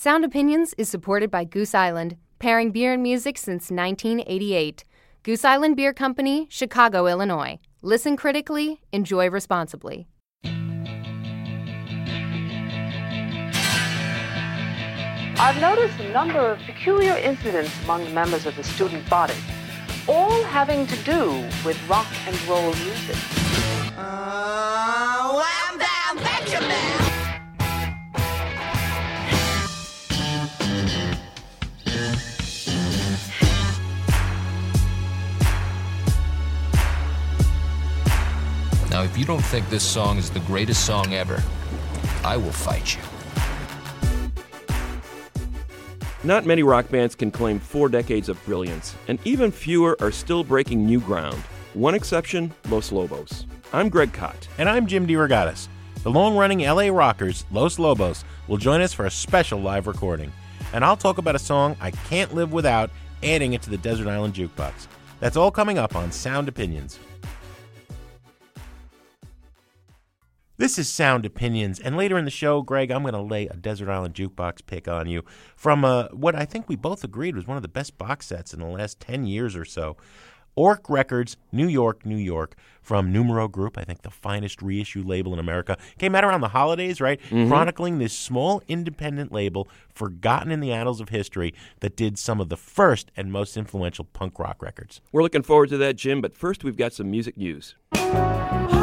Sound Opinions is supported by Goose Island, pairing beer and music since 1988. Goose Island Beer Company, Chicago, Illinois. Listen critically, enjoy responsibly. I've noticed a number of peculiar incidents among the members of the student body, all having to do with rock and roll music. Uh, wham bam Benjamin! Now, if you don't think this song is the greatest song ever, I will fight you. Not many rock bands can claim four decades of brilliance, and even fewer are still breaking new ground. One exception Los Lobos. I'm Greg Kot. And I'm Jim DeRogatis. The long running LA Rockers, Los Lobos, will join us for a special live recording. And I'll talk about a song I can't live without adding it to the Desert Island Jukebox. That's all coming up on Sound Opinions. This is Sound Opinions, and later in the show, Greg, I'm going to lay a Desert Island Jukebox pick on you from uh, what I think we both agreed was one of the best box sets in the last 10 years or so. Ork Records, New York, New York, from Numero Group, I think the finest reissue label in America. Came out around the holidays, right? Mm-hmm. Chronicling this small independent label, forgotten in the annals of history, that did some of the first and most influential punk rock records. We're looking forward to that, Jim, but first we've got some music news.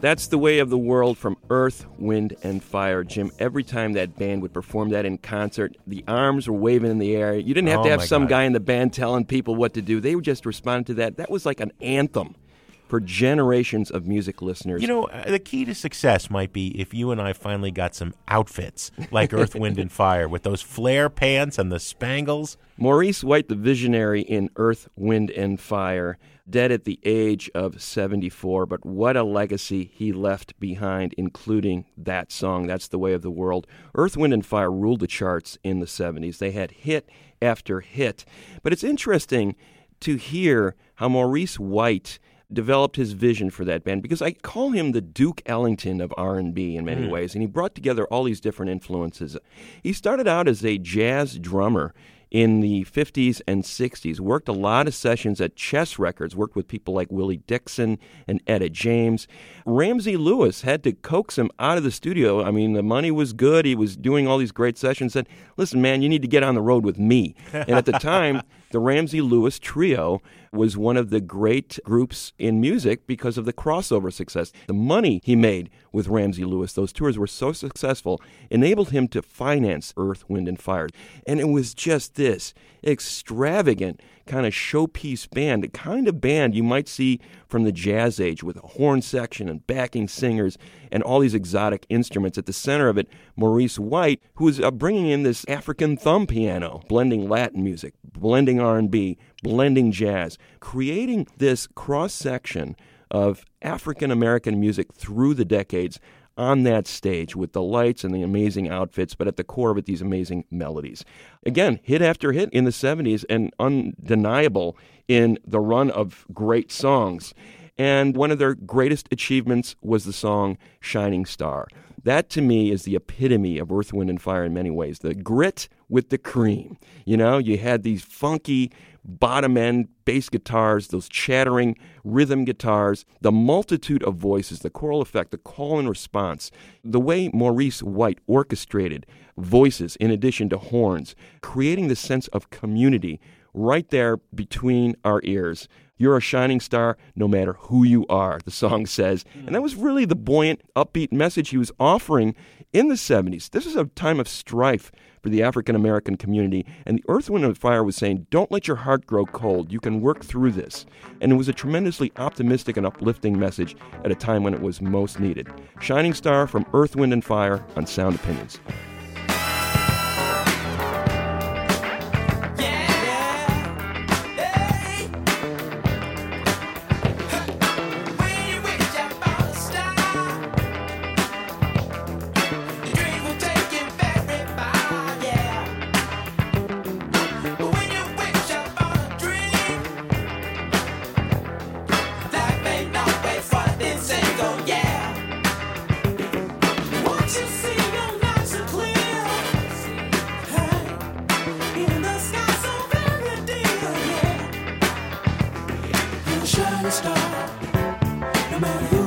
That's the way of the world from Earth, Wind, and Fire, Jim. Every time that band would perform that in concert, the arms were waving in the air. You didn't have oh to have some God. guy in the band telling people what to do. They would just respond to that. That was like an anthem for generations of music listeners. You know, uh, the key to success might be if you and I finally got some outfits like Earth, Wind, and Fire with those flare pants and the spangles. Maurice White, the visionary in Earth, Wind, and Fire, dead at the age of 74, but what a legacy he left behind, including that song, That's the Way of the World. Earth, Wind, and Fire ruled the charts in the 70s. They had hit after hit. But it's interesting to hear how Maurice White developed his vision for that band because I call him the Duke Ellington of R&B in many mm. ways and he brought together all these different influences. He started out as a jazz drummer in the 50s and 60s. Worked a lot of sessions at Chess Records, worked with people like Willie Dixon and Etta James. Ramsey Lewis had to coax him out of the studio. I mean, the money was good. He was doing all these great sessions. Said, listen, man, you need to get on the road with me. And at the time, the Ramsey Lewis Trio was one of the great groups in music because of the crossover success. The money he made with Ramsey Lewis, those tours were so successful, enabled him to finance Earth, Wind, and Fire. And it was just this extravagant kind of showpiece band, the kind of band you might see from the jazz age with a horn section and backing singers and all these exotic instruments. At the center of it, Maurice White, who was uh, bringing in this African thumb piano, blending Latin music, blending R&B, blending jazz, creating this cross section of African American music through the decades on that stage with the lights and the amazing outfits, but at the core of it, these amazing melodies. Again, hit after hit in the 70s and undeniable in the run of great songs. And one of their greatest achievements was the song Shining Star. That to me is the epitome of Earth, Wind, and Fire in many ways. The grit with the cream. You know, you had these funky bottom end bass guitars, those chattering rhythm guitars, the multitude of voices, the choral effect, the call and response, the way Maurice White orchestrated voices in addition to horns, creating the sense of community right there between our ears. You're a shining star no matter who you are, the song says. And that was really the buoyant, upbeat message he was offering in the 70s. This is a time of strife for the African American community. And the Earth, Wind, and Fire was saying, don't let your heart grow cold. You can work through this. And it was a tremendously optimistic and uplifting message at a time when it was most needed. Shining Star from Earth, Wind, and Fire on Sound Opinions. Star. No matter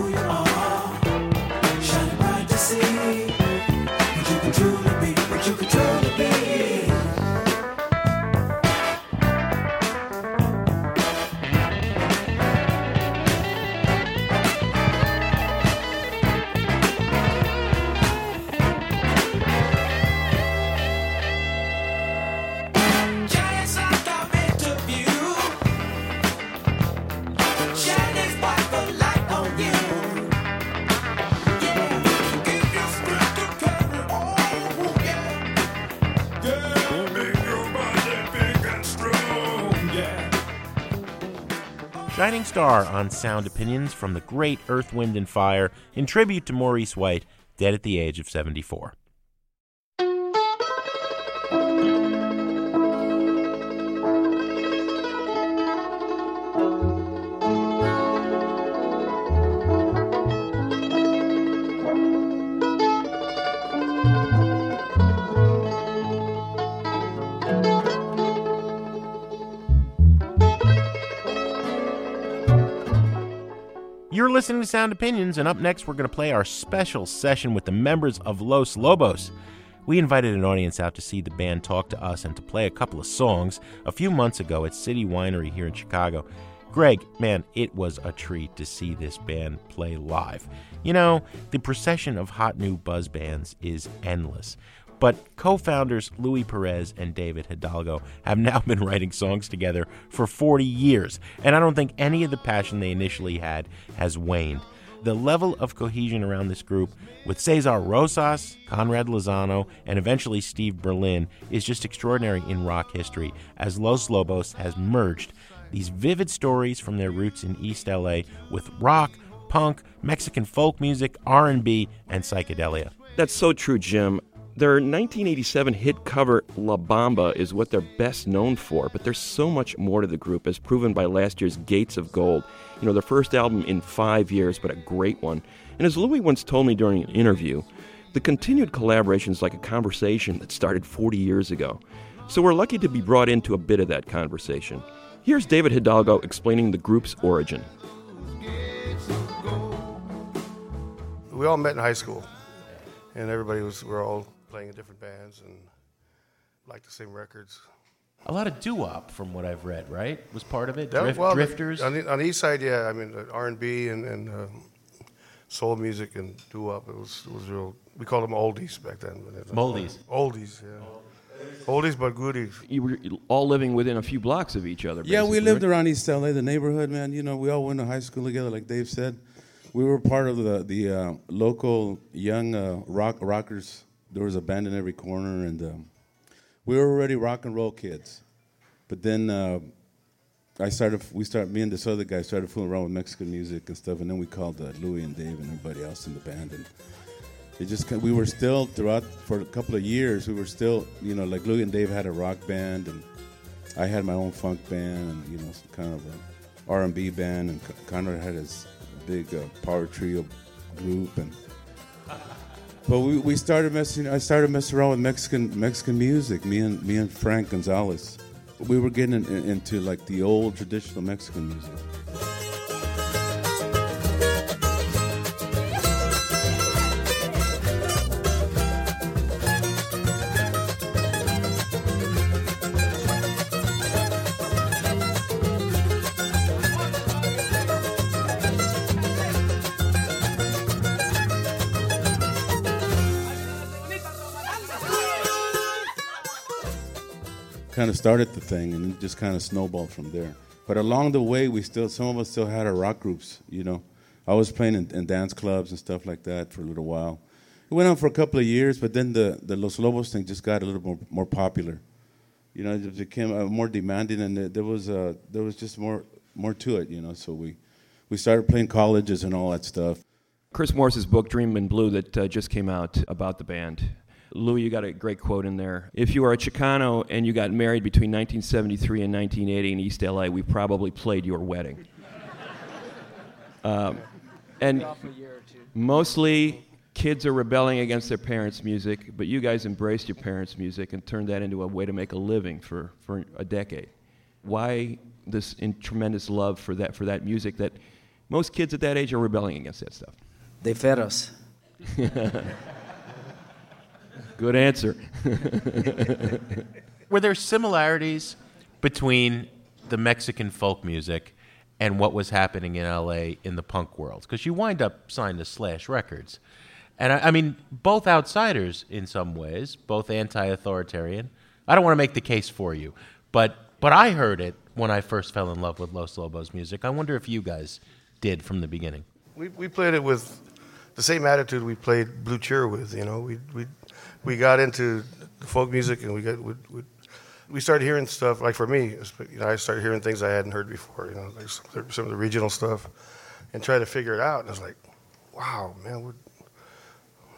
Star on Sound Opinions from the great Earth, Wind, and Fire in tribute to Maurice White, dead at the age of 74. You're listening to Sound Opinions, and up next, we're going to play our special session with the members of Los Lobos. We invited an audience out to see the band talk to us and to play a couple of songs a few months ago at City Winery here in Chicago. Greg, man, it was a treat to see this band play live. You know, the procession of hot new buzz bands is endless. But co founders Louis Perez and David Hidalgo have now been writing songs together for 40 years, and I don't think any of the passion they initially had has waned. The level of cohesion around this group, with Cesar Rosas, Conrad Lozano, and eventually Steve Berlin, is just extraordinary in rock history, as Los Lobos has merged these vivid stories from their roots in East LA with rock, punk, Mexican folk music, R&B, and psychedelia. That's so true, Jim. Their 1987 hit cover La Bamba is what they're best known for, but there's so much more to the group, as proven by last year's Gates of Gold. You know, their first album in five years, but a great one. And as Louis once told me during an interview, the continued collaboration is like a conversation that started 40 years ago. So we're lucky to be brought into a bit of that conversation. Here's David Hidalgo explaining the group's origin. we all met in high school, and everybody was we were all playing in different bands and like the same records. A lot of doo-wop, from what I've read, right? Was part of it. That- Drift, well, drifters. on the, on the east side, yeah. I mean, R and B and and uh, soul music and doo wop. It was it was real. We called them oldies back then. but it- Moldies. Oldies, yeah. Oldies but goodies. You were all living within a few blocks of each other. Yeah, we lived right? around East LA, the neighborhood, man. You know, we all went to high school together, like Dave said. We were part of the the uh, local young uh, rock rockers. There was a band in every corner, and um, we were already rock and roll kids. But then uh, I started. We started. Me and this other guy started fooling around with Mexican music and stuff, and then we called uh, Louis and Dave and everybody else in the band, and it just we were still throughout for a couple of years. We were still, you know, like Louis and Dave had a rock band, and I had my own funk band, and you know, some kind of a R&B band, and Con- Conrad had his big uh, power trio group, and but we, we started messing. I started messing around with Mexican Mexican music. Me and me and Frank Gonzalez, we were getting in, in- into like the old traditional Mexican music. Kind of started the thing, and it just kind of snowballed from there. But along the way, we still some of us still had our rock groups. You know, I was playing in, in dance clubs and stuff like that for a little while. It went on for a couple of years, but then the the Los Lobos thing just got a little more more popular. You know, it became uh, more demanding, and there- was uh, there was just more more to it. You know, so we we started playing colleges and all that stuff. Chris Morris's book Dream in Blue that uh, just came out about the band. Louis, you got a great quote in there. If you are a Chicano and you got married between 1973 and 1980 in East LA, we probably played your wedding. um, and mostly kids are rebelling against their parents' music, but you guys embraced your parents' music and turned that into a way to make a living for, for a decade. why this in tremendous love for that for that music that most kids at that age are rebelling against that stuff? They fed us. Good answer. Were there similarities between the Mexican folk music and what was happening in LA in the punk world? Because you wind up signed to Slash Records. And I, I mean, both outsiders in some ways, both anti authoritarian. I don't want to make the case for you, but, but I heard it when I first fell in love with Los Lobos music. I wonder if you guys did from the beginning. We, we played it with the same attitude we played Blue Cheer with. You know, we we we got into folk music and we got we, we, we started hearing stuff. Like for me, you know, I started hearing things I hadn't heard before. You know, like some, of the- some of the regional stuff, and try to figure it out. And I was like, wow, man, we're,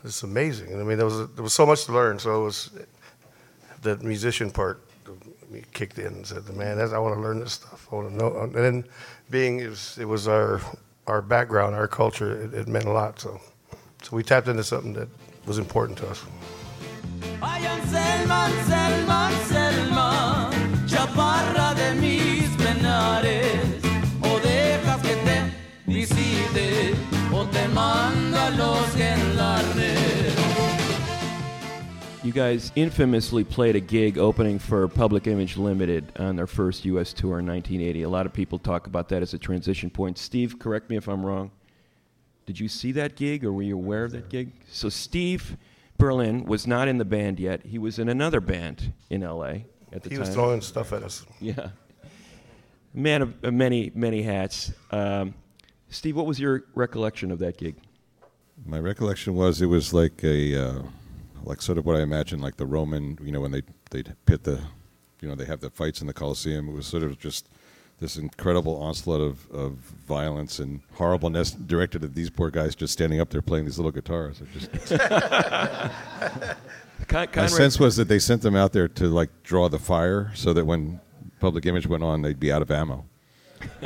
this is amazing. And I mean, there was there was so much to learn. So it was the musician part kicked in and said, "Man, I want to learn this stuff. I want to know." And then, being it was, it was our our background, our culture, it, it meant a lot. So, so we tapped into something that was important to us. Anselma, Anselma, chaparra de mis penares, o dejas que te visite, o te los. You guys infamously played a gig opening for Public Image Limited on their first U.S. tour in 1980. A lot of people talk about that as a transition point. Steve, correct me if I'm wrong. Did you see that gig or were you aware of that gig? So, Steve Berlin was not in the band yet. He was in another band in L.A. at the He time. He was throwing stuff at us. Yeah. Man of, of many, many hats. Um, Steve, what was your recollection of that gig? My recollection was it was like a, uh, like sort of what I imagine, like the Roman, you know, when they they pit the, you know, they have the fights in the Colosseum. It was sort of just this incredible onslaught of, of violence and horribleness directed at these poor guys just standing up there playing these little guitars. It just, Con- my sense was that they sent them out there to like draw the fire, so that when Public Image went on, they'd be out of ammo.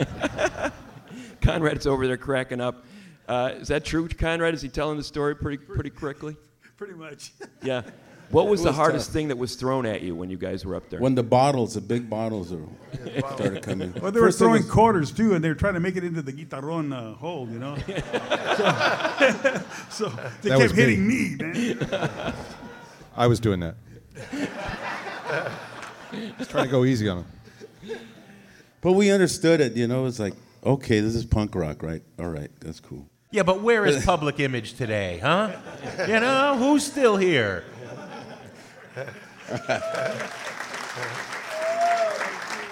Conrad's over there cracking up. Uh, is that true, Conrad? Is he telling the story pretty pretty correctly? Pretty much. Yeah. What was It the hardest tough. thing that was thrown at you when you guys were up there? When the bottles, the big bottles, are, started coming. Well, they were First it throwing was- quarters too, and they were trying to make it into the guitarron uh, hole, you know. so, so they That was kept me. hitting me, man. I was doing that. Just trying to go easy on them. But we understood it, you know. It's like, okay, this is punk rock, right? All right, that's cool. Yeah, but where is public image today, huh? You know, who's still here?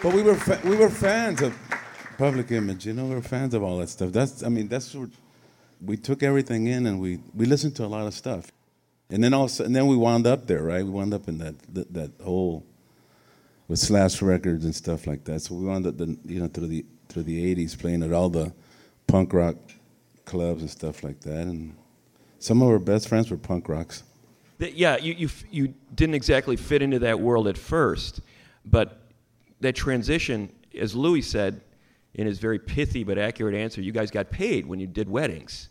But we were fa- we were fans of public image, you know. We were fans of all that stuff. That's I mean, that's what we took everything in, and we we listened to a lot of stuff. And then all of a sudden, then we wound up there, right? We wound up in that that, that whole with Slash Records and stuff like that. So we wound up, the, you know, through the through the '80s, playing at all the punk rock clubs and stuff like that. And some of our best friends were punk rocks. That- yeah, you, you, you didn't exactly fit into that world at first, but that transition, as Louis said in his very pithy but accurate answer, you guys got paid when you did weddings.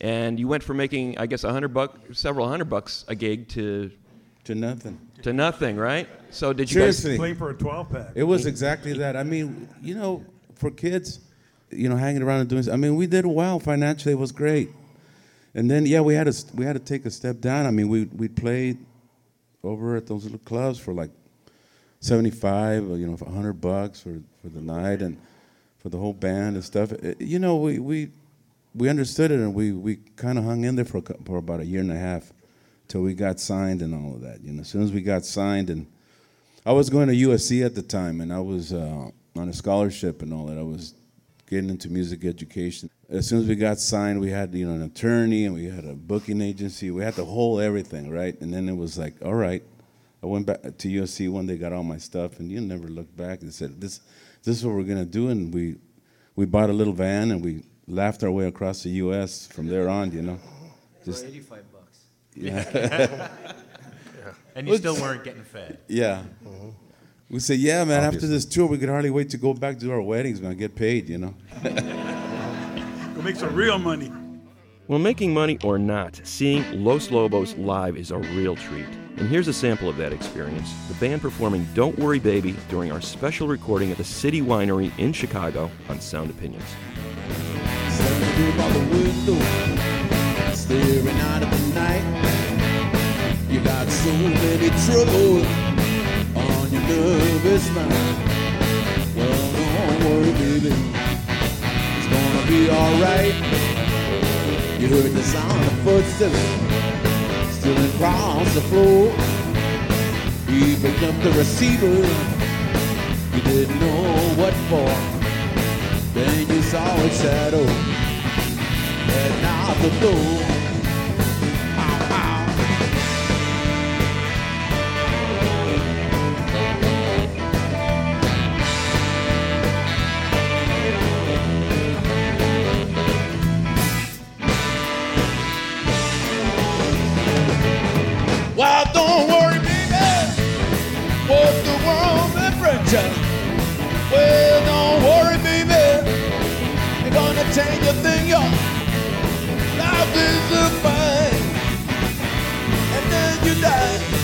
And you went from making, I guess, a hundred bucks, several hundred bucks a gig to to nothing. To nothing, right? So did you Seriously. guys Playing for a 12 pack. It was exactly that. I mean, you know, for kids, you know, hanging around and doing. I mean, we did well financially. It was great. And then, yeah, we had to we had to take a step down. I mean, we we played over at those little clubs for like seventy five, you know, hundred bucks for for the night and for the whole band and stuff. It- you know, we we we understood it and we we kind of hung in there for for about a year and a half till we got signed and all of that. You know, as soon as we got signed and I was going to USC at the time, and I was uh, on a scholarship and all that. I was getting into music education. As soon as we got signed, we had you know an attorney and we had a booking agency. We had the whole everything, right? And then it was like, all right. I went back to USC one day, got all my stuff, and you never looked back and said, "This, this is what we're gonna do." And we, we bought a little van and we laughed our way across the U.S. from there on. You know, For 85 bucks. Yeah. And you still weren't getting fed. Yeah. Mm-hmm. We said, yeah, man, after this tour, we could hardly wait to go back to our weddings, man, get paid, you know? Go make some real money. Well, making money or not, seeing Los Lobos live is a real treat. And here's a sample of that experience the band performing Don't Worry Baby during our special recording at the City Winery in Chicago on Sound Opinions. Standing by the window, staring out at the night. You got so many troubles on your nervous mind. Well, don't worry, baby, it's gonna be alright. You heard the sound of footsteps still across the floor. He picked up the receiver. You didn't know what for. Then you saw a shadow heading out the door. Different? Well, don't worry, baby. You're gonna change a thing, yo. Life is a fine, and then you die.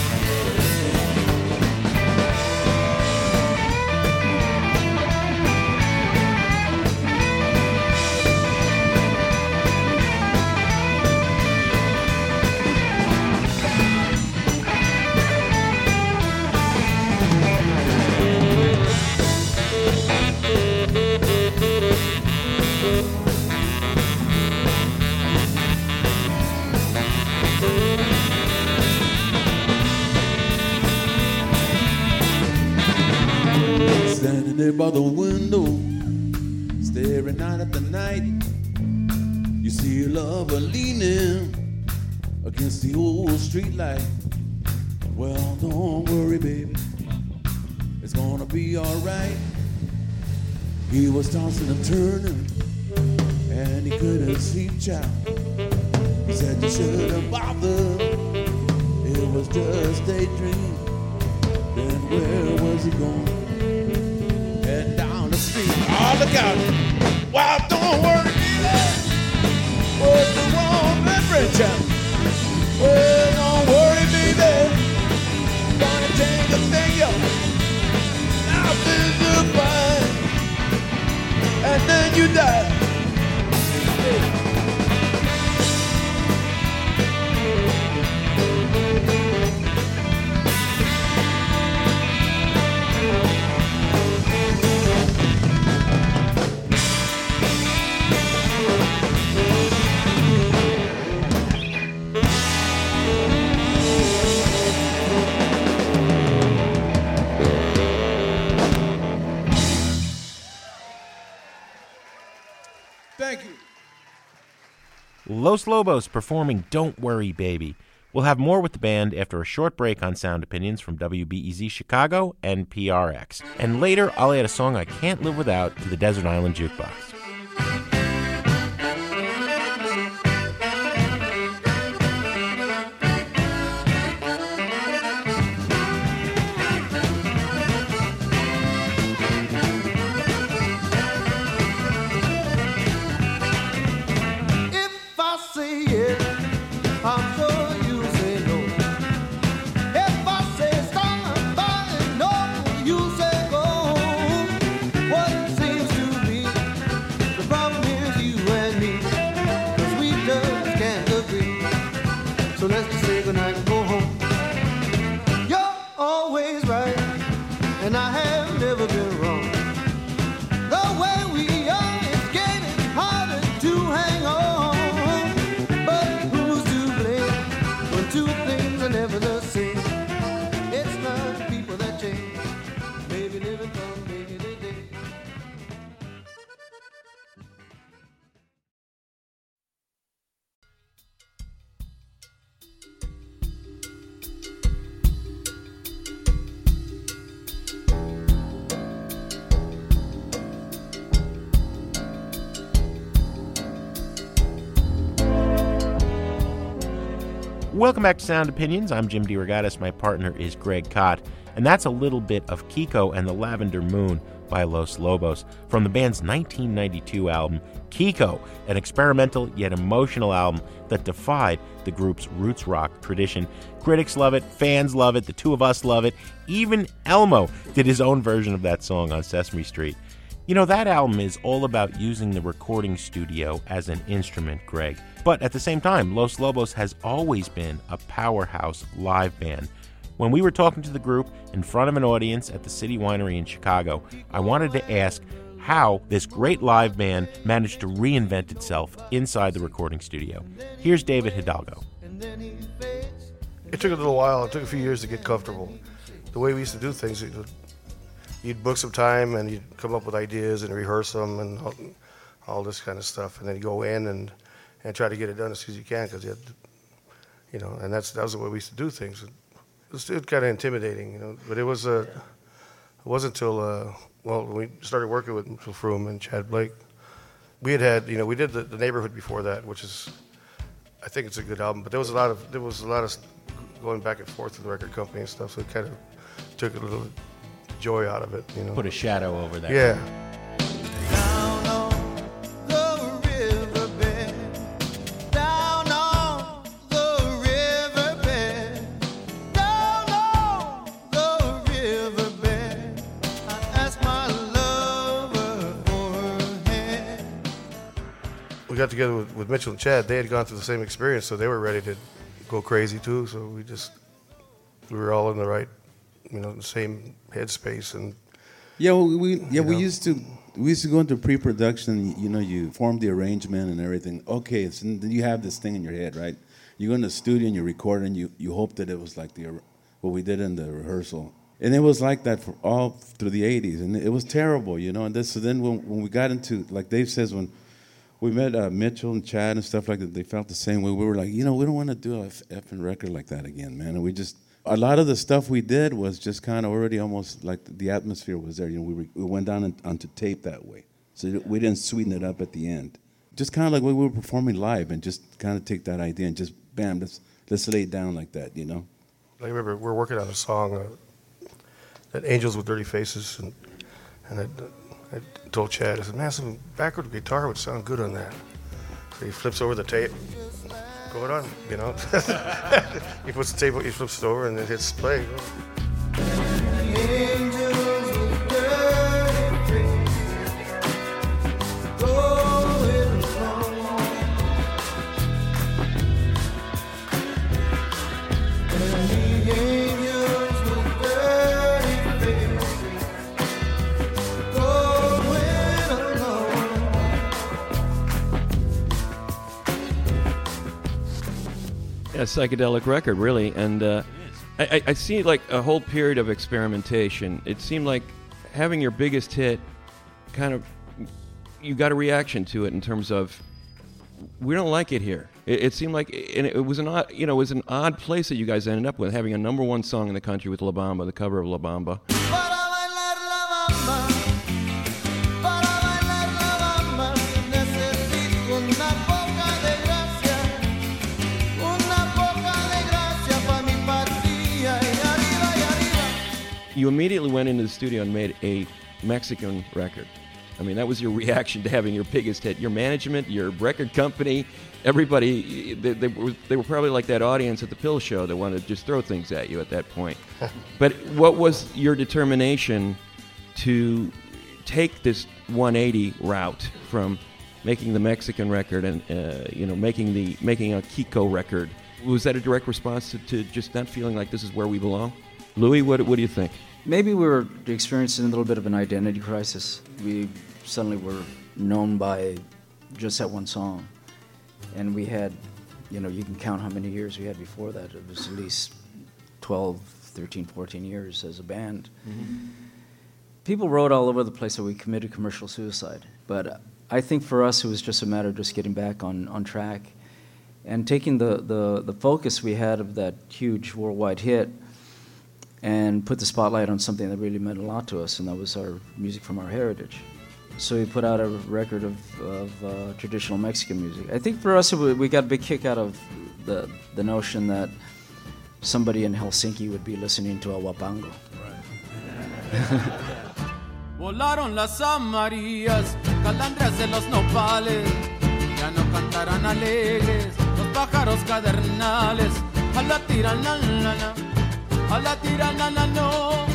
Los Lobos performing Don't Worry Baby. We'll have more with the band after a short break on Sound Opinions from WBEZ Chicago and PRX. And later, I'll add a song I can't live without to the Desert Island Jukebox. Welcome back to Sound Opinions. I'm Jim DeRogatis. My partner is Greg Kot. And that's a little bit of Kiko and the Lavender Moon by Los Lobos from the band's 1992 album, Kiko, an experimental yet emotional album that defied the group's roots rock tradition. Critics love it, fans love it, the two of us love it. Even Elmo did his own version of that song on Sesame Street. You know, that album is all about using the recording studio as an instrument, Greg. But at the same time, Los Lobos has always been a powerhouse live band. When we were talking to the group in front of an audience at the City Winery in Chicago, I wanted to ask how this great live band managed to reinvent itself inside the recording studio. Here's David Hidalgo. It took a little while. It took a few years to get comfortable. The way we used to do things, you'd, book some time and you'd come up with ideas and rehearse them and all, all this kind of stuff, and then you go in and and try to get it done as soon as you can because you to, you know, and that's that was the way we used to do things. It was still kind of intimidating, you know, but it was uh, it wasn't until uh, well we started working with Phil Froom and Tchad Blake. We had had, you know, we did the, the neighborhood before that, which is, I think it's a good album. But there was a lot of there was a lot of going back and forth with the record company and stuff, so it kind of took a little joy out of it, you know. Put a shadow over that. Yeah. Down on the riverbed, down on the riverbed, I asked my lover for her hand. we got together with, with Mitchell and Tchad. They had gone through the same experience, so they were ready to go crazy too. So we just we were all in the right, you know, the same headspace and Yeah, well, we yeah we know? used to we used to go into pre-production. You know, you form the arrangement and everything. Okay, so then you have this thing in your head, right? You go in the studio and you record, and you you hope that it was like the what we did in the rehearsal. And it was like that for all through the '80s, and it was terrible, you know. And this, so then when, when we got into, like Dave says, when we met uh, Mitchell and Tchad and stuff like that, they felt the same way. We were like, you know, we don't want to do a f- effing record like that again, man. And we just, a lot of the stuff we did was just kind of already almost like the atmosphere was there. You know, we, were, we went down in, onto tape that way. So we didn't sweeten it up at the end. Just kind of like we were performing live and just kind of take that idea and just, bam, let's, let's lay it down like that, you know? I remember we are working on a song uh, that Angels with Dirty Faces, and, and I, I told Tchad, I said, man, some backward guitar would sound good on that. So he flips over the tape, go on, you know. he puts the tape, he flips it over, and it hits play. Psychedelic record, really. And uh, I, I- see like a whole period of experimentation. It seemed like having your biggest hit kind of you got a reaction to it in terms of we don't like it here. It, it seemed like, and it was an odd, you know, it was an odd place that you guys ended up with having a number one song in the country with La Bamba, the cover of La Bamba. You immediately went into the studio and made a Mexican record. I mean, that was your reaction to having your biggest hit. Your management, your record company, everybody, they, they, were, they were probably like that audience at the PiL Show that wanted to just throw things at you at that point. but what was your determination to take this 180 route from making the Mexican record and uh, you know making the making a Kiko record? Was that a direct response to, to just not feeling like this is where we belong? Louis, what, what do you think? Maybe we were experiencing a little bit of an identity crisis. We suddenly were known by just that one song. And we had, you know, you can count how many years we had before that. It was at least 12, 13, 14 years as a band. Mm-hmm. People wrote all over the place that we committed commercial suicide. But I think for us, it was just a matter of just getting back on, on track and taking the, the, the focus we had of that huge worldwide hit and put the spotlight on something that really meant a lot to us, and that was our music from our heritage. So we put out a record of, of uh, traditional Mexican music. I think for us, we got a big kick out of the, the notion that somebody in Helsinki would be listening to a huapango. Volaron las amarillas, calandrias de los nopales, ya no cantarán alegres los pájaros cadernales. A la a la tiranana no,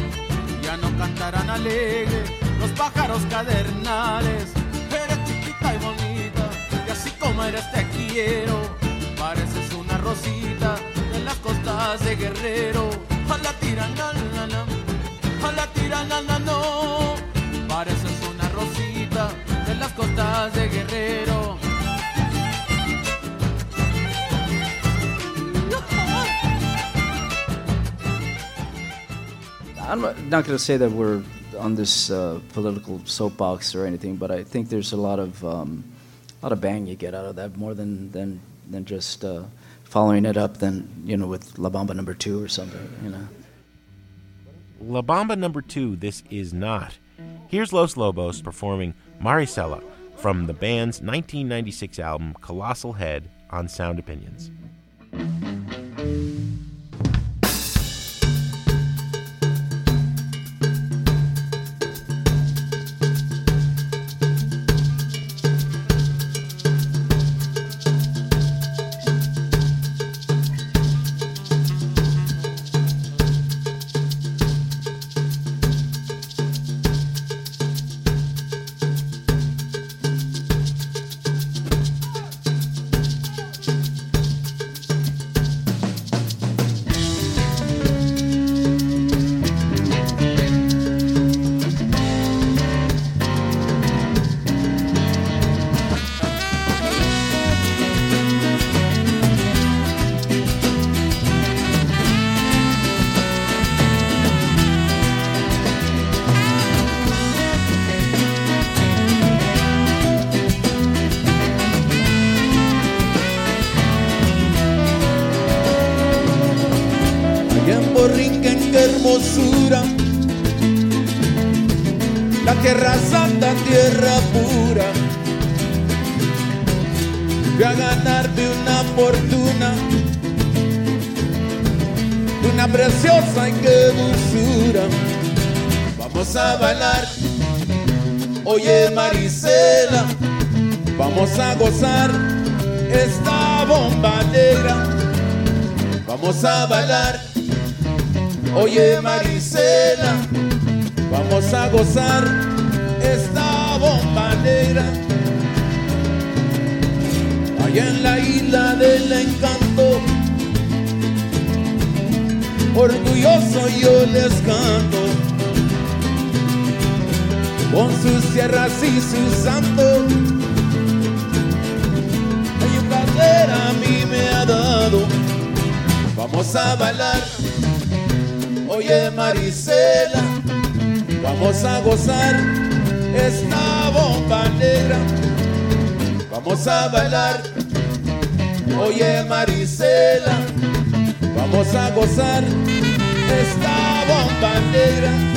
ya no cantarán alegres los pájaros cadernales. Eres chiquita y bonita, y así como eres te quiero. Pareces una rosita en las costas de Guerrero. A la tiranana, a la tiranana no. Pareces una rosita de las costas de Guerrero. I'm not going to say that we're on this uh, political soapbox or anything, but I think there's a lot of um, a lot of bang you get out of that more than than than just uh, following it up than you know with La Bamba Number Two or something. You know. La Bamba number two, this is not. Here's Los Lobos performing Maricela from the band's 1996 album Colossal Head on Sound Opinions. Preciosa y qué dulzura. Vamos a bailar. Oye, Marisela. Vamos a gozar esta bomba negra. Vamos a bailar. Oye Marisela, vamos a gozar esta bomba negra. Allá en la isla del encanto, orgulloso yo les canto. Con sus sierras y sus santos, hay un placer a mí me ha dado. Vamos a bailar. Oye Marisela, vamos a gozar esta bomba negra. Vamos a bailar. Oye Marisela, vamos a gozar esta bomba negra.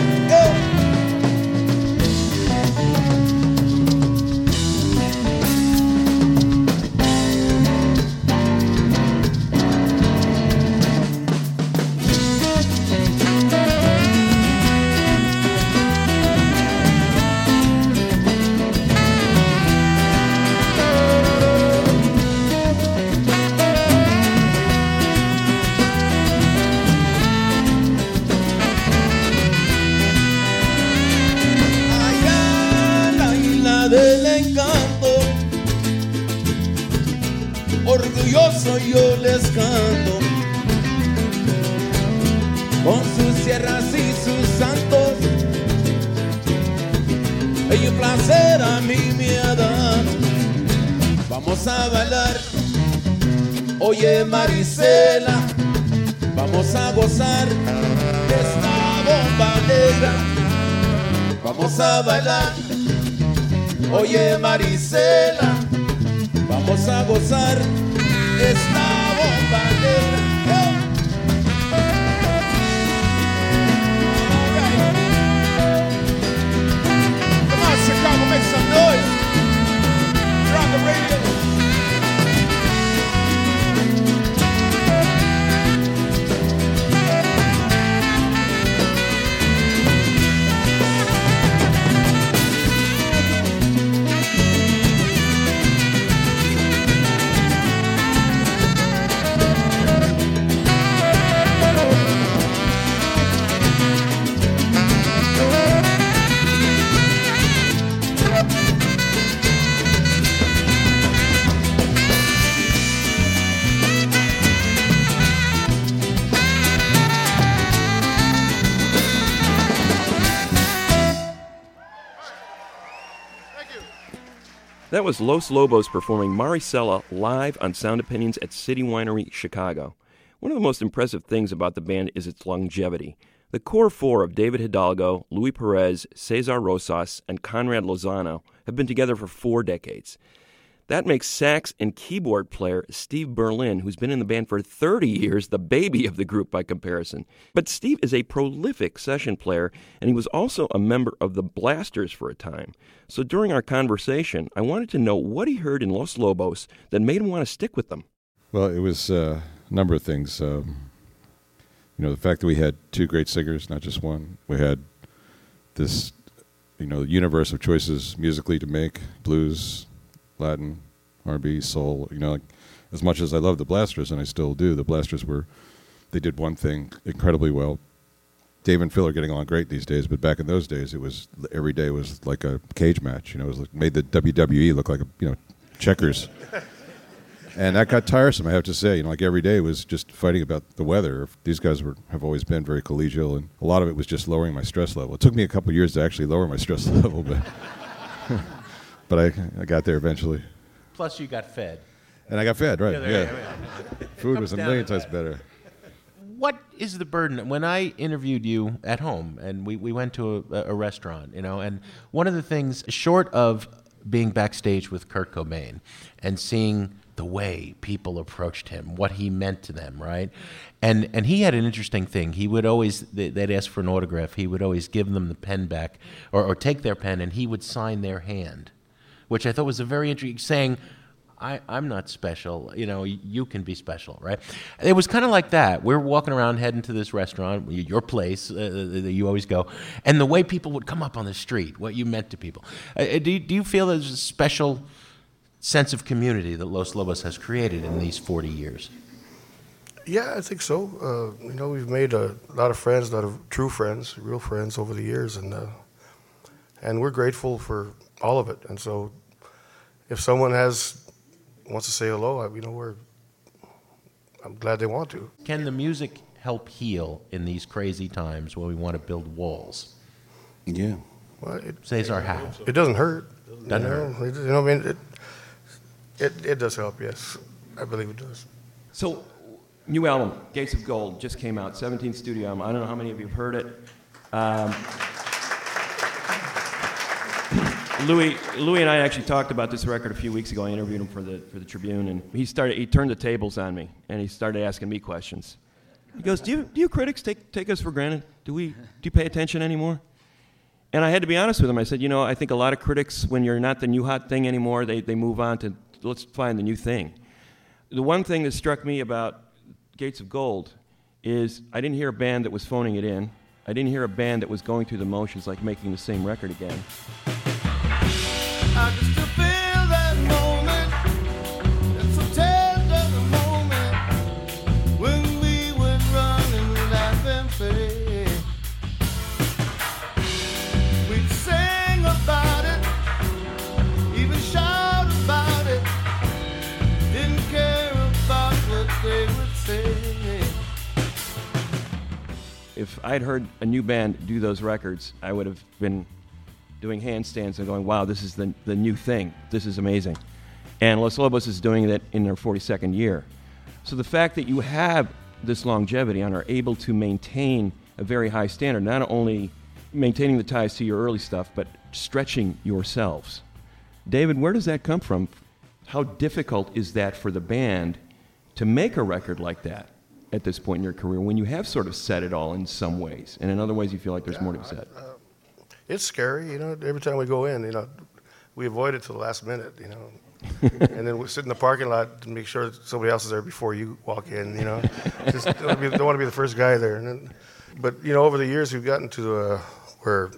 Vamos a bailar, oye Marisela, vamos a gozar esta bomba negra. Vamos a bailar. Oye Marisela, vamos a gozar esta That was Los Lobos performing Maricela live on Sound Opinions at City Winery, Chicago. One of the most impressive things about the band is its longevity. The core four of David Hidalgo, Luis Perez, Cesar Rosas, and Conrad Lozano have been together for four decades. That makes sax and keyboard player Steve Berlin, who's been in the band for 30 years, the baby of the group by comparison. But Steve is a prolific session player, and he was also a member of the Blasters for a time. So during our conversation, I wanted to know what he heard in Los Lobos that made him want to stick with them. Well, it was uh, a number of things. Um, you know, the fact that we had two great singers, not just one. We had this, you know, universe of choices musically to make: blues, Latin, R&B, soul. You know, like, as much as I love the Blasters, and I still do, the Blasters were they did one thing incredibly well. Dave and Phil are getting along great these days, but back in those days, it was every day was like a cage match. You know, it was like, made the WWE look like a you know checkers. And that got tiresome, I have to say. You know, like every day was just fighting about the weather. These guys were have always been very collegial, and a lot of it was just lowering my stress level. It took me a couple years to actually lower my stress level, but but I, I got there eventually. Plus, you got fed. And I got fed, right? Yeah, Yeah. there- yeah. Food Comes was a million times that. better. What is the burden? When I interviewed you at home, and we, we went to a, a restaurant, you know, and one of the things, short of being backstage with Kurt Cobain and seeing the way people approached him, what he meant to them, right? And and he had an interesting thing. He would always they- they'd ask for an autograph. He would always give them the pen back, or, or take their pen, and he would sign their hand, which I thought was a very interesting saying. I, I'm not special. You know, you can be special, right? It was kind of like that. We're walking around heading to this restaurant, your place uh, that you always go, and the way people would come up on the street, what you meant to people. Uh, uh, do, you, do you feel there's a special sense of community that Los Lobos has created in these 40 years? Yeah, I think so. Uh, you know, we've made a lot of friends, a lot of true friends, real friends over the years, and uh, and we're grateful for all of it. And so, if someone has wants to say hello, I, you know, we're I'm glad they want to. Can the music help heal in these crazy times when we want to build walls? Yeah. Well, it, Cesar, how? It doesn't hurt. Doesn't you know? hurt. It- you know, I mean, it, it it does help. Yes, I believe it does. So, new album, Gates of Gold, just came out, 17th studio album. I don't know how many of you have heard it. Um, Louis, Louis and I actually talked about this record a few weeks ago. I interviewed him for the, for the Tribune, and he started. He turned the tables on me, and he started asking me questions. He goes, "Do you, do you critics take, take us for granted? Do we do you pay attention anymore?" And I had to be honest with him. I said, "You know, I think a lot of critics, when you're not the new hot thing anymore, they, they move on to let's find the new thing." The one thing that struck me about Gates of Gold is I didn't hear a band that was phoning it in. I didn't hear a band that was going through the motions like making the same record again. If I'd heard a new band do those records, I would have been doing handstands and going, wow, this is the, the new thing. This is amazing. And Los Lobos is doing that in their 42nd year. So the fact that you have this longevity and are able to maintain a very high standard, not only maintaining the ties to your early stuff, but stretching yourselves. David, where does that come from? How difficult is that for the band to make a record like that at this point in your career when you have sort of said it all in some ways, and in other ways you feel like there's more to be said? Uh, It's scary, you know. Every time we go in, you know, we avoid it to the last minute, you know. and then we sit in the parking lot to make sure that somebody else is there before you walk in, you know. Just don't want, to be, don't want to be the first guy there. And then, but you know, over the years we've gotten to uh, where,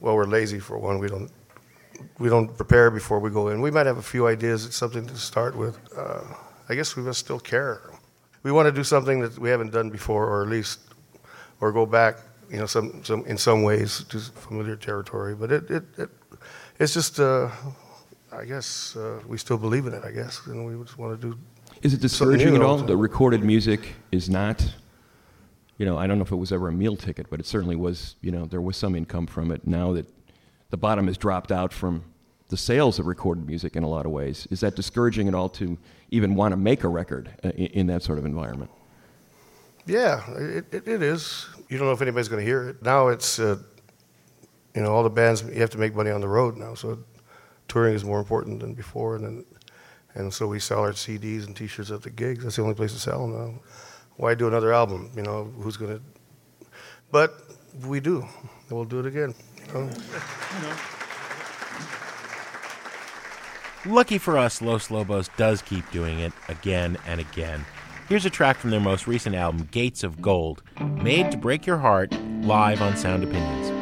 well, we're lazy for one. We don't we don't prepare before we go in. We might have a few ideas, it's something to start with. Uh, I guess we must still care. We want to do something that we haven't done before, or at least, or go back, you know, some, some in some ways to familiar territory. But it, it, it it's just, uh, I guess uh, we still believe in it. I guess, and we just want to do. Is it discouraging at all The recorded music is not, you know, I don't know if it was ever a meal ticket, but it certainly was, you know, there was some income from it. Now that the bottom has dropped out from the sales of recorded music in a lot of ways. Is that discouraging at all to even want to make a record uh, in, in that sort of environment? Yeah, it, it, it is. You don't know if anybody's going to hear it. Now it's, uh, you know, all the bands, you have to make money on the road now. So touring is more important than before. And, then, and so we sell our CDs and t shirts at the gigs. That's the only place to sell them now. Why do another album? You know, who's going to. But we do. We'll do it again. You know? Lucky for us, Los Lobos does keep doing it again and again. Here's a track from their most recent album, Gates of Gold, made to break your heart live on Sound Opinions.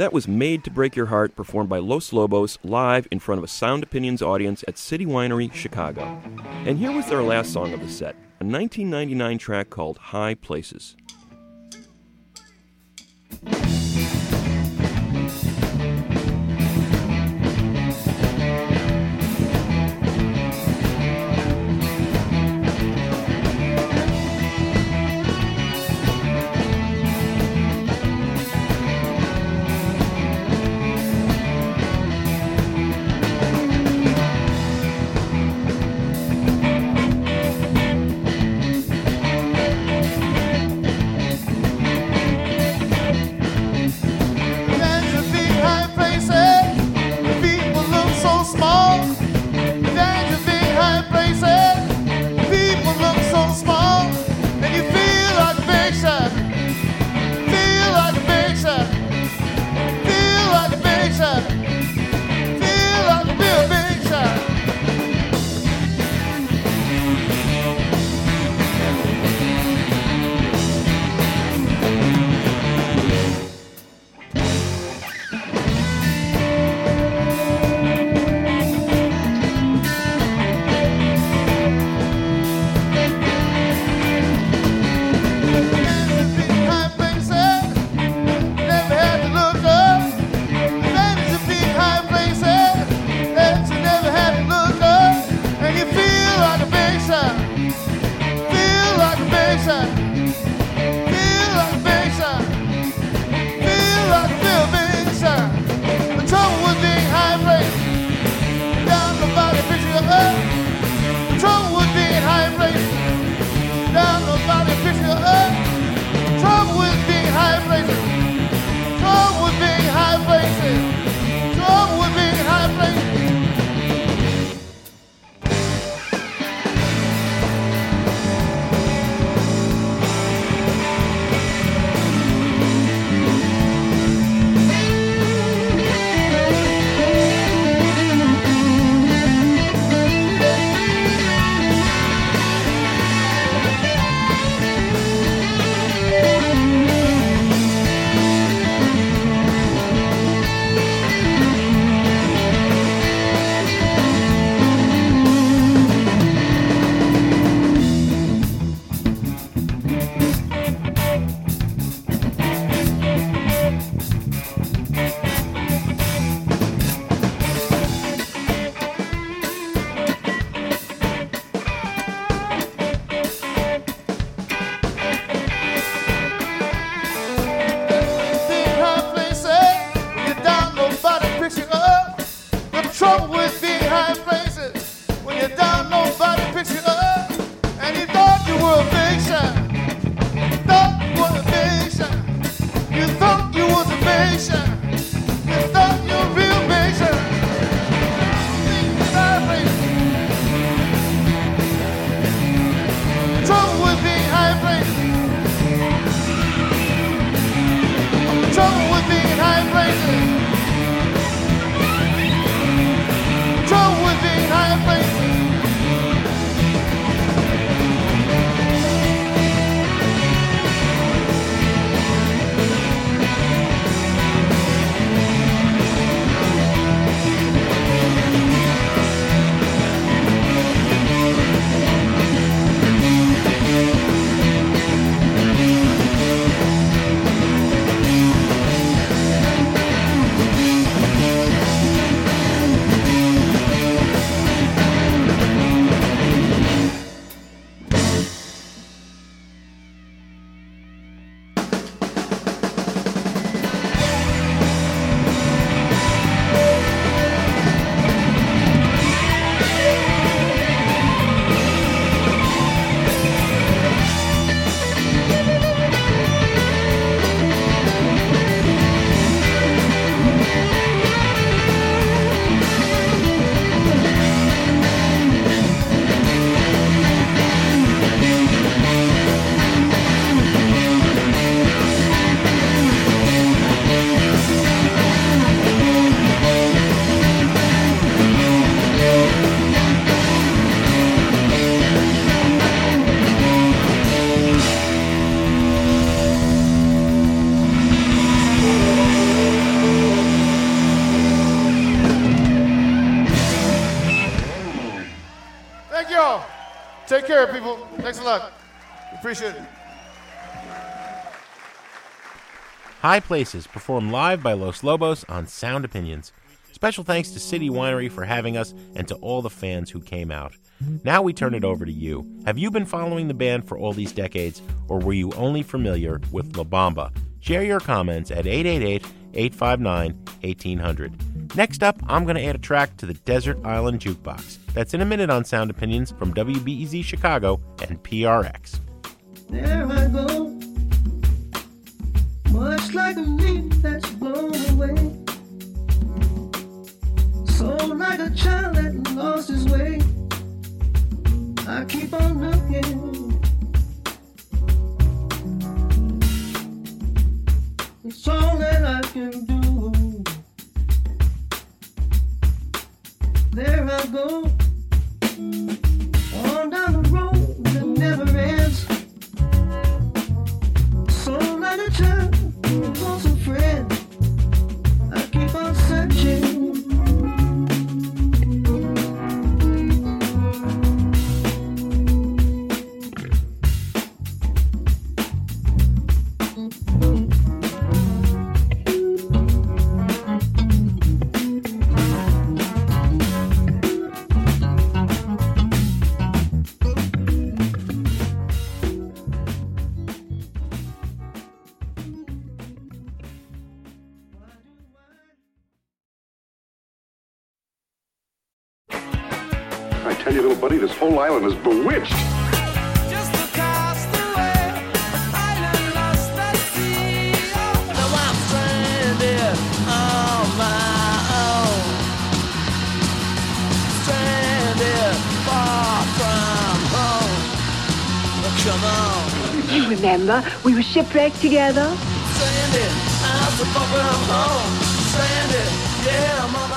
That was Made to Break Your Heart, performed by Los Lobos live in front of a Sound Opinions audience at City Winery, Chicago. And here was their last song of the set, a 1999 track called High Places. People. Thanks a lot. Appreciate it. High Places, performed live by Los Lobos on Sound Opinions. Special thanks to City Winery for having us and to all the fans who came out. Now we turn it over to you. Have you been following the band for all these decades, or were you only familiar with La Bamba? Share your comments at 888 859 1800. Next up, I'm going to add a track to the Desert Island Jukebox. That's in a minute on Sound Opinions from WBEZ Chicago and PRX. There I go, much like a leaf that's blown away. So like a child that lost his way, I keep on looking. It's all that I can do. There I go, on down the road that never ends. So child who wants a tell you, little buddy, this whole island is bewitched. Now I'm stranded on my own. Stranded far from home. Come on. You remember, we were shipwrecked together. Stranded, I'm so far from home. Stranded, yeah,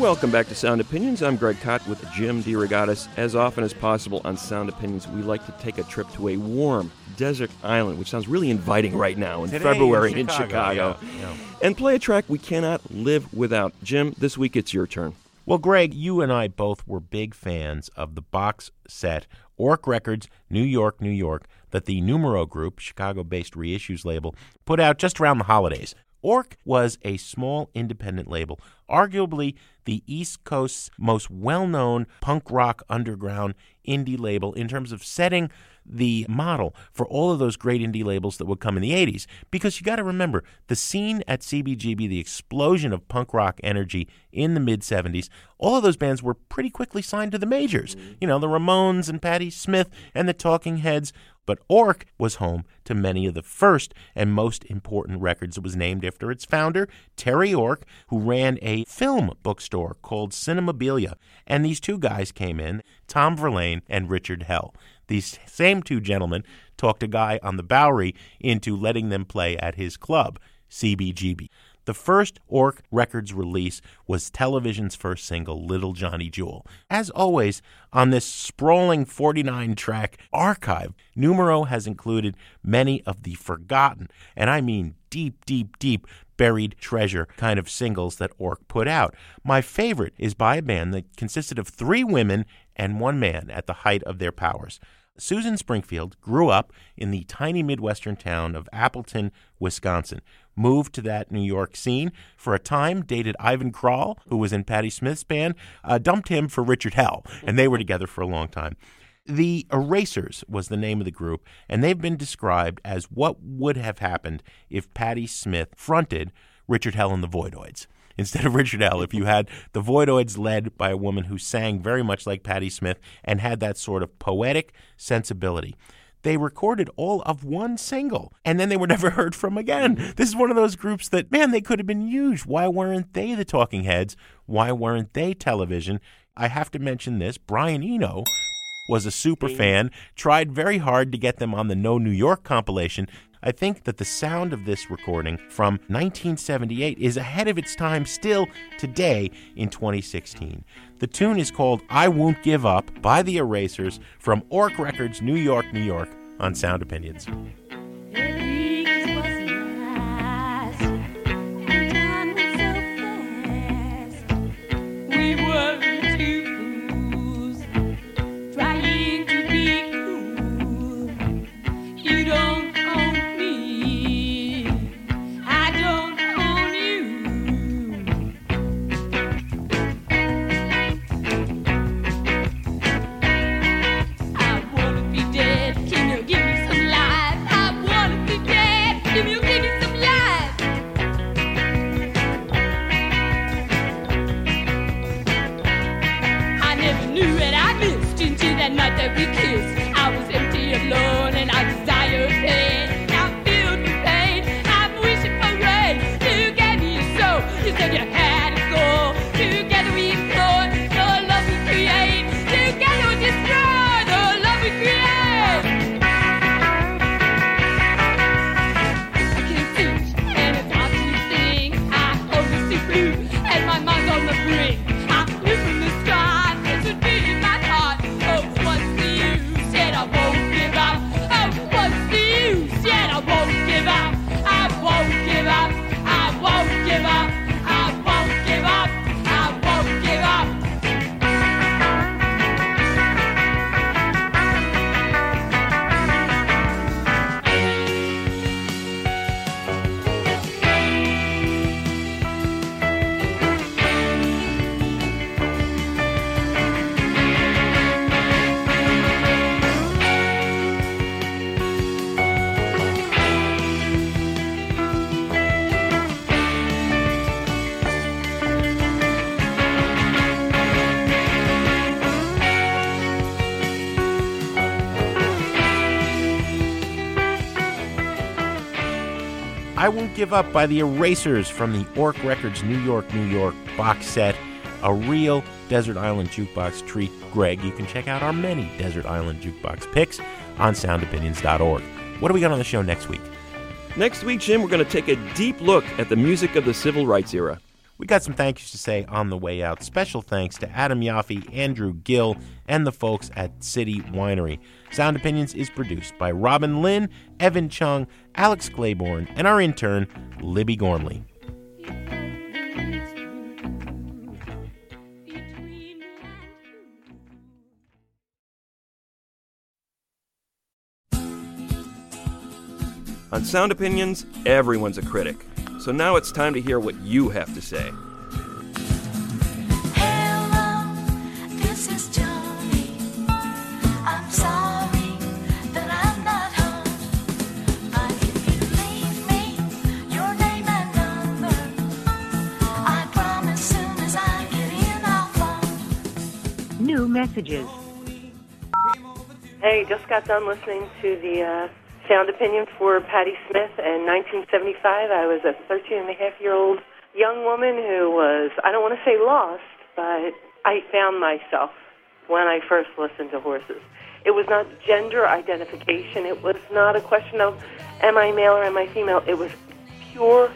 Welcome back to Sound Opinions. I'm Greg Kot with Jim DeRogatis. As often as possible on Sound Opinions, we like to take a trip to a warm desert island, which sounds really inviting right now in Today February in in Chicago, Chicago, yeah, yeah. and play a track we cannot live without. Jim, this week it's your turn. Well, Greg, you and I both were big fans of the box set Ork Records, New York, New York, that the Numero Group, Chicago based reissues label, put out just around the holidays. Orc was a small independent label, arguably the East Coast's most well known punk rock underground indie label in terms of setting the model for all of those great indie labels that would come in the 80s. Because you got to remember, the scene at CBGB, the explosion of punk rock energy in the mid 70s, all of those bands were pretty quickly signed to the majors. Mm-hmm. You know, the Ramones and Patti Smith and the Talking Heads. But Ork was home to many of the first and most important records. It was named after its founder, Terry Ork, who ran a film bookstore called Cinemabilia. And these two guys came in, Tom Verlaine and Richard Hell. These same two gentlemen talked a guy on the Bowery into letting them play at his club, CBGB. The first Ork Records release was television's first single, Little Johnny Jewel. As always, on this sprawling 49 track archive, Numero has included many of the forgotten, and I mean deep, deep, deep buried treasure kind of singles that Ork put out. My favorite is by a band that consisted of three women and one man at the height of their powers. Susan Springfield grew up in the tiny Midwestern town of Appleton, Wisconsin. Moved to that New York scene for a time, dated Ivan Kral, who was in Patti Smith's band, uh, dumped him for Richard Hell, and they were together for a long time. The Erasers was the name of the group, and they've been described as what would have happened if Patti Smith fronted Richard Hell and the Voidoids. Instead of Richard Hell, if you had the Voidoids led by a woman who sang very much like Patti Smith and had that sort of poetic sensibility. They recorded all of one single and then they were never heard from again. This is one of those groups that, man, they could have been huge. Why weren't they the talking heads? Why weren't they television? I have to mention this Brian Eno was a super fan, tried very hard to get them on the No New York compilation. I think that the sound of this recording from 1978 is ahead of its time still today in 2016. The tune is called I Won't Give Up by the Erasers from Ork Records, New York, New York, on Sound Opinions. Give Up by the Erasers from the Ork Records New York, New York box set. A real Desert Island Jukebox treat. Greg, you can check out our many Desert Island Jukebox picks on soundopinions.org. What do we got on the show next week? Next week, Jim, we're going to take a deep look at the music of the civil rights era. We got some thank yous to say on the way out. Special thanks to Adam Yaffe, Andrew Gill, and the folks at City Winery. Sound Opinions is produced by Robin Lynn, Evan Chung, Alex Claiborne, and our intern, Libby Gormley. On Sound Opinions, everyone's a critic. So now it's time to hear what you have to say. This is Johnny. I'm sorry that I'm not home. But if you leave me your name and number, I promise soon as I get in, I'll phone. New messages. Hey, just got done listening to the uh, sound opinion for Patti Smith in 1975. I was a 13 and a half year old young woman who was, I don't want to say lost, but I found myself when I first listened to horses. It was not gender identification. It was not a question of am I male or am I female. It was pure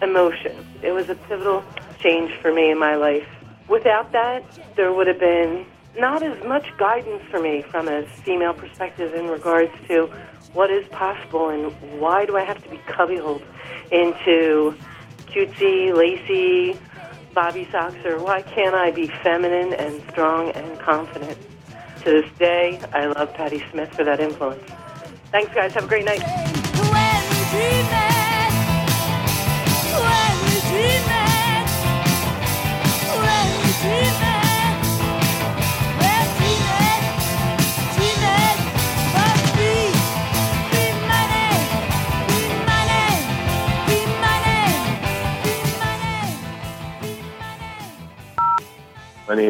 emotion. It was a pivotal change for me in my life. Without that, there would have been not as much guidance for me from a female perspective in regards to what is possible and why do I have to be cubbyholed into cutesy, lacy, bobby socks, or why can't I be feminine and strong and confident? To this day, I love Patti Smith for that influence. Thanks, guys. Have a great night.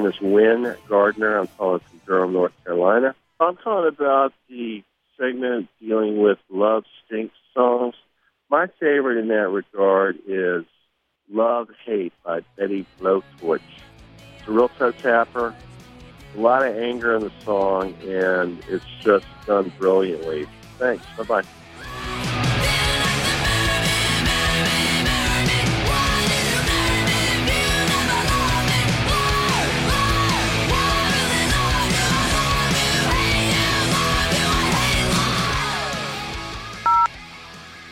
Name is Wynn Gardner. I'm calling from Durham, North Carolina. I'm calling about the segment dealing with love stinks songs. My favorite in that regard is Love Hate by Betty Blowtorch. It's a real toe tapper, a lot of anger in the song, and it's just done brilliantly. Thanks. Bye bye.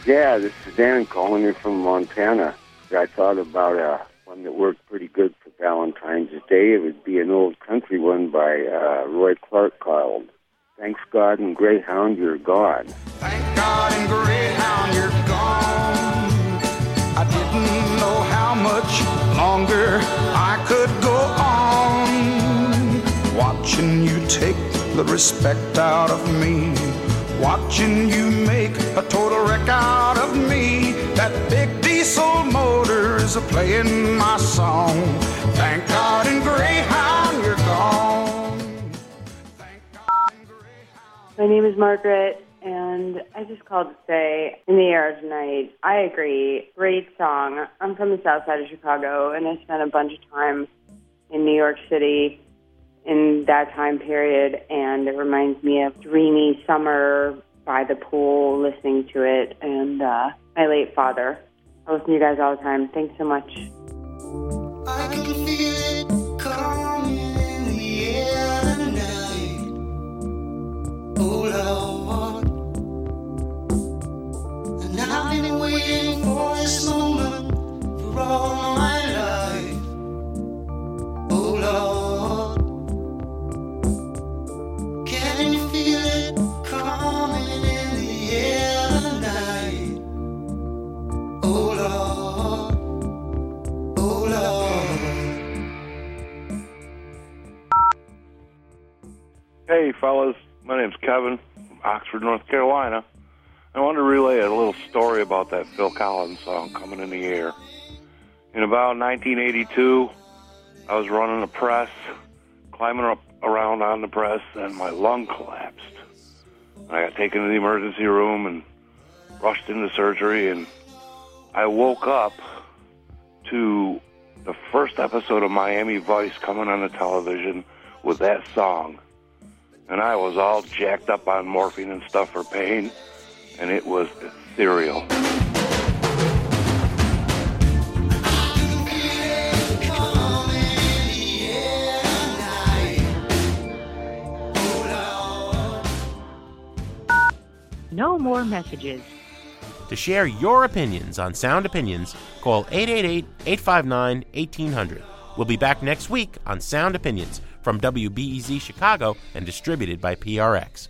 Yeah, this is Dan calling you from Montana. I thought about uh, one that worked pretty good for Valentine's Day. It would be an old country one by uh, Roy Clark called Thanks God and Greyhound, You're Gone. Thank God and Greyhound, you're gone. I didn't know how much longer I could go on. Watching you take the respect out of me. Watching you make a total wreck out of me. That big diesel motor is a playing my song. Thank God and Greyhound, you're gone. My name is Margaret, and I just called to say, In the Air Tonight, I agree. Great song. I'm from the south side of Chicago, and I spent a bunch of time in New York City in that time period, and it reminds me of dreamy summer by the pool, listening to it, and uh, my late father. I listen to you guys all the time. Thanks so much. I can feel it. Oh Hey, fellas. My name's Kevin from Oxford, North Carolina. I want to relay a little story about that Phil Collins song, Coming in the Air. In about 1982, I was running a press, climbing up around on the press, and my lung collapsed. I got taken to the emergency room and rushed into surgery, and I woke up to the first episode of Miami Vice coming on the television with that song. And I was all jacked up on morphine and stuff for pain, and it was ethereal. No more messages. To share your opinions on Sound Opinions, call 888 859 1800. We'll be back next week on Sound Opinions from WBEZ Chicago and distributed by PRX.